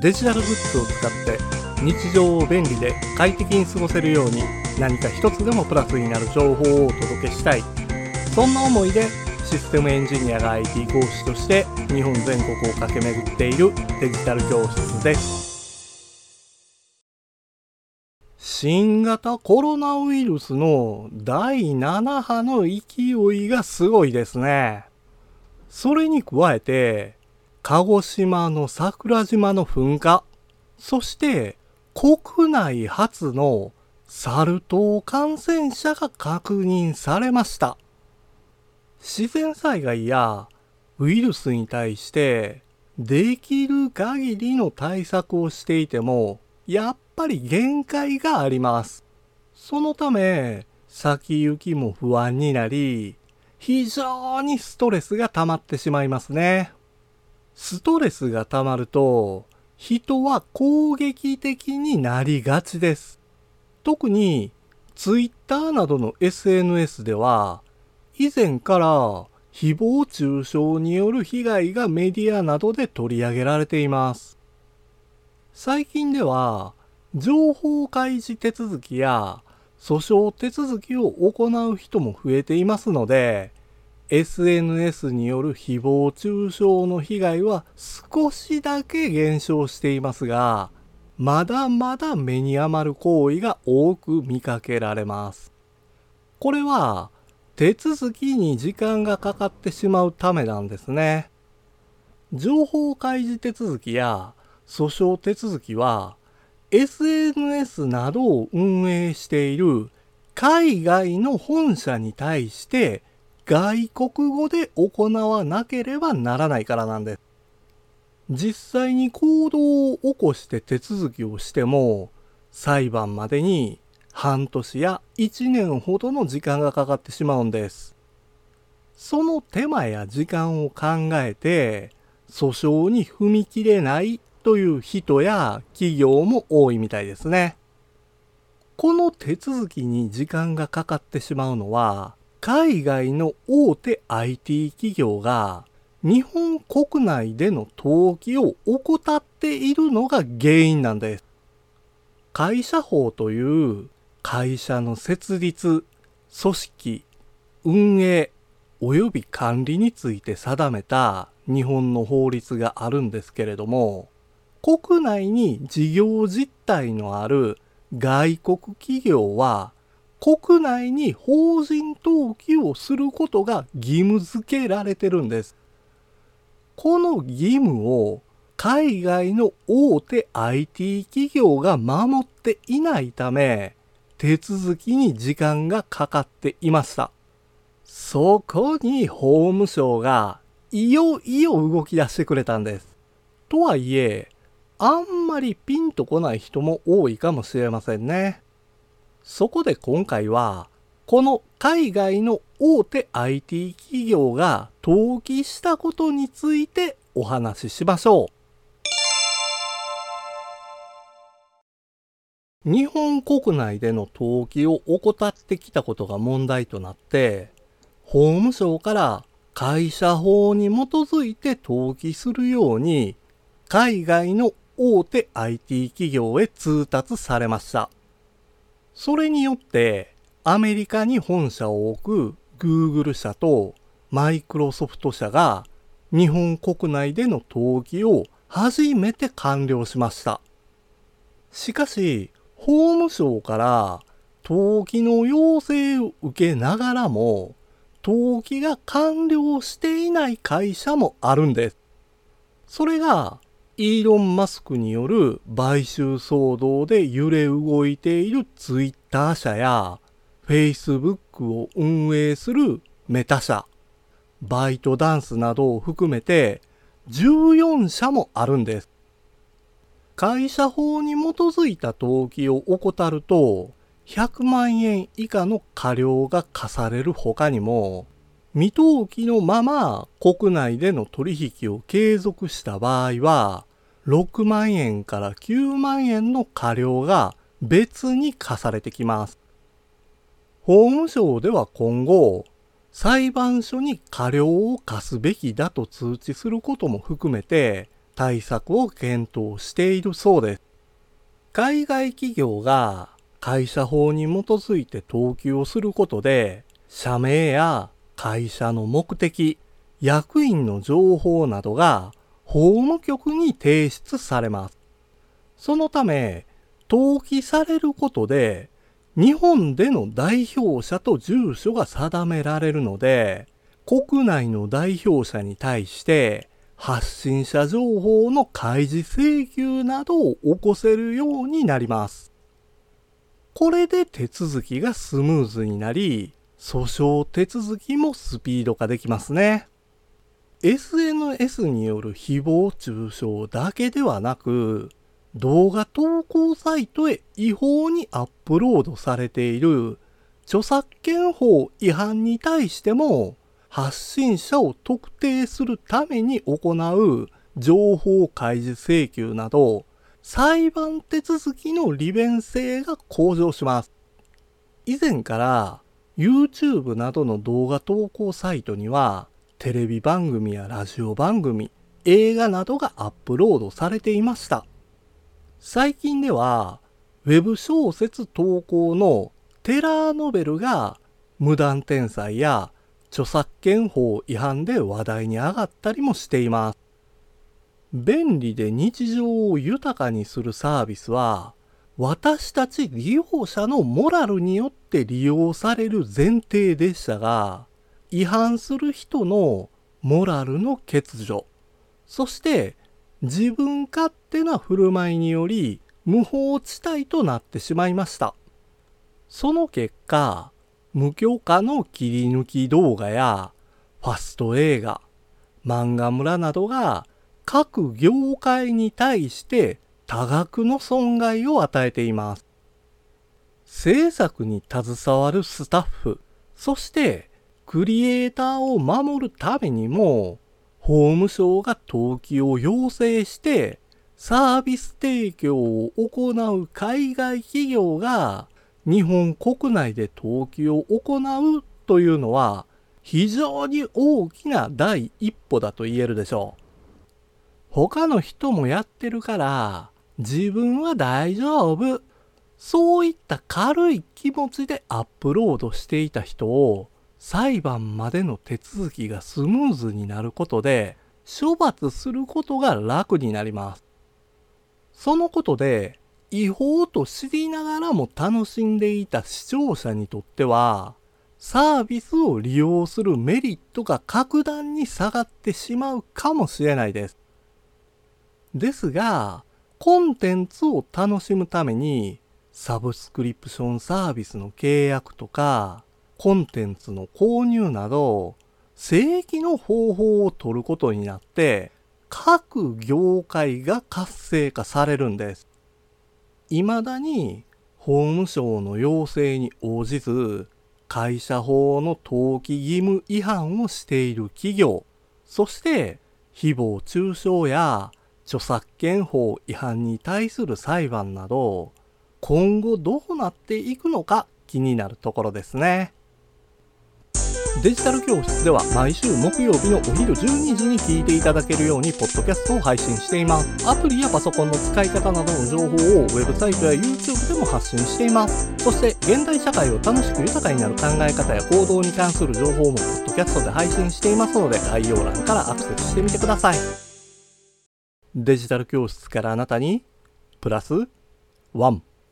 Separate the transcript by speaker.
Speaker 1: デジタルグッズを使って日常を便利で快適に過ごせるように何か一つでもプラスになる情報をお届けしたいそんな思いでシステムエンジニアが IT 講師として日本全国を駆け巡っているデジタル教室です新型コロナウイルスの第7波の勢いがすごいですね。それに加えて、鹿児島の桜島の噴火、そして国内初のサル痘感染者が確認されました。自然災害やウイルスに対してできる限りの対策をしていてもやっぱり限界があります。そのため先行きも不安になり非常にストレスが溜まってしまいますね。ストレスが溜まると人は攻撃的になりがちです。特に Twitter などの SNS では以前から誹謗中傷による被害がメディアなどで取り上げられています。最近では情報開示手続きや訴訟手続きを行う人も増えていますので SNS による誹謗中傷の被害は少しだけ減少していますがまだまだ目に余る行為が多く見かけられます。これは手続きに時間がかかってしまうためなんですね。情報開示手続きや訴訟手続きは SNS などを運営している海外の本社に対して外国語で行わなければならないからなんです。実際に行動を起こして手続きをしても裁判までに半年や1年ほどの時間がかかってしまうんです。その手間や時間を考えて訴訟に踏み切れないという人や企業も多いみたいですね。この手続きに時間がかかってしまうのは海外の大手 IT 企業が日本国内での登記を怠っているのが原因なんです。会社法という会社の設立、組織、運営及び管理について定めた日本の法律があるんですけれども、国内に事業実態のある外国企業は国内に法人登記をすることが義務付けられてるんです。この義務を海外の大手 IT 企業が守っていないため、手続きに時間がかかっていました。そこに法務省がいよいよ動き出してくれたんです。とはいえ、あんまりピンとこない人も多いかもしれませんね。そこで今回は、この海外の大手 IT 企業が登記したことについてお話ししましょう。日本国内での登記を怠ってきたことが問題となって、法務省から会社法に基づいて登記するように、海外の大手 IT 企業へ通達されました。それによって、アメリカに本社を置く Google 社とマイクロソフト社が日本国内での登記を初めて完了しました。しかし、法務省から登記の要請を受けながらも、登記が完了していない会社もあるんです。それが、イーロン・マスクによる買収騒動で揺れ動いているツイッター社や、Facebook を運営するメタ社、バイトダンスなどを含めて14社もあるんです。会社法に基づいた登記を怠ると、100万円以下の過料が課される他にも、未登記のまま国内での取引を継続した場合は、6万円から9万円の過料が別に課されてきます。法務省では今後、裁判所に過料を課すべきだと通知することも含めて、対策を検討しているそうです。海外企業が会社法に基づいて登記をすることで、社名や会社の目的、役員の情報などが法務局に提出されます。そのため、登記されることで、日本での代表者と住所が定められるので、国内の代表者に対して発信者情報の開示請求などを起こせるようになります。これで手続きがスムーズになり、訴訟手続きもスピード化できますね。SNS による誹謗中傷だけではなく、動画投稿サイトへ違法にアップロードされている著作権法違反に対しても発信者を特定するために行う情報開示請求など裁判手続きの利便性が向上します。以前から YouTube などの動画投稿サイトにはテレビ番組やラジオ番組、映画などがアップロードされていました。最近では、ウェブ小説投稿のテラーノベルが無断転載や著作権法違反で話題に上がったりもしています。便利で日常を豊かにするサービスは、私たち利用者のモラルによって利用される前提でしたが、違反する人のモラルの欠如、そして自分勝手な振る舞いにより無法地帯となってしまいました。その結果、無許可の切り抜き動画やファスト映画、漫画村などが各業界に対して多額の損害を与えています。制作に携わるスタッフ、そしてクリエイターを守るためにも法務省が登記を要請してサービス提供を行う海外企業が日本国内で登記を行うというのは非常に大きな第一歩だと言えるでしょう。他の人もやってるから自分は大丈夫。そういった軽い気持ちでアップロードしていた人を裁判までの手続きがスムーズになることで処罰することが楽になります。そのことで違法と知りながらも楽しんでいた視聴者にとってはサービスを利用するメリットが格段に下がってしまうかもしれないです。ですが、コンテンツを楽しむためにサブスクリプションサービスの契約とかコンテンツの購入など、正規の方法を取ることになって、各業界が活性化されるんです。未だに法務省の要請に応じず、会社法の登記義務違反をしている企業、そして誹謗中傷や著作権法違反に対する裁判など、今後どうなっていくのか気になるところですね。デジタル教室では毎週木曜日のお昼12時に聞いていただけるようにポッドキャストを配信しています。アプリやパソコンの使い方などの情報をウェブサイトや YouTube でも発信しています。そして現代社会を楽しく豊かになる考え方や行動に関する情報もポッドキャストで配信していますので概要欄からアクセスしてみてください。デジタル教室からあなたにプラス1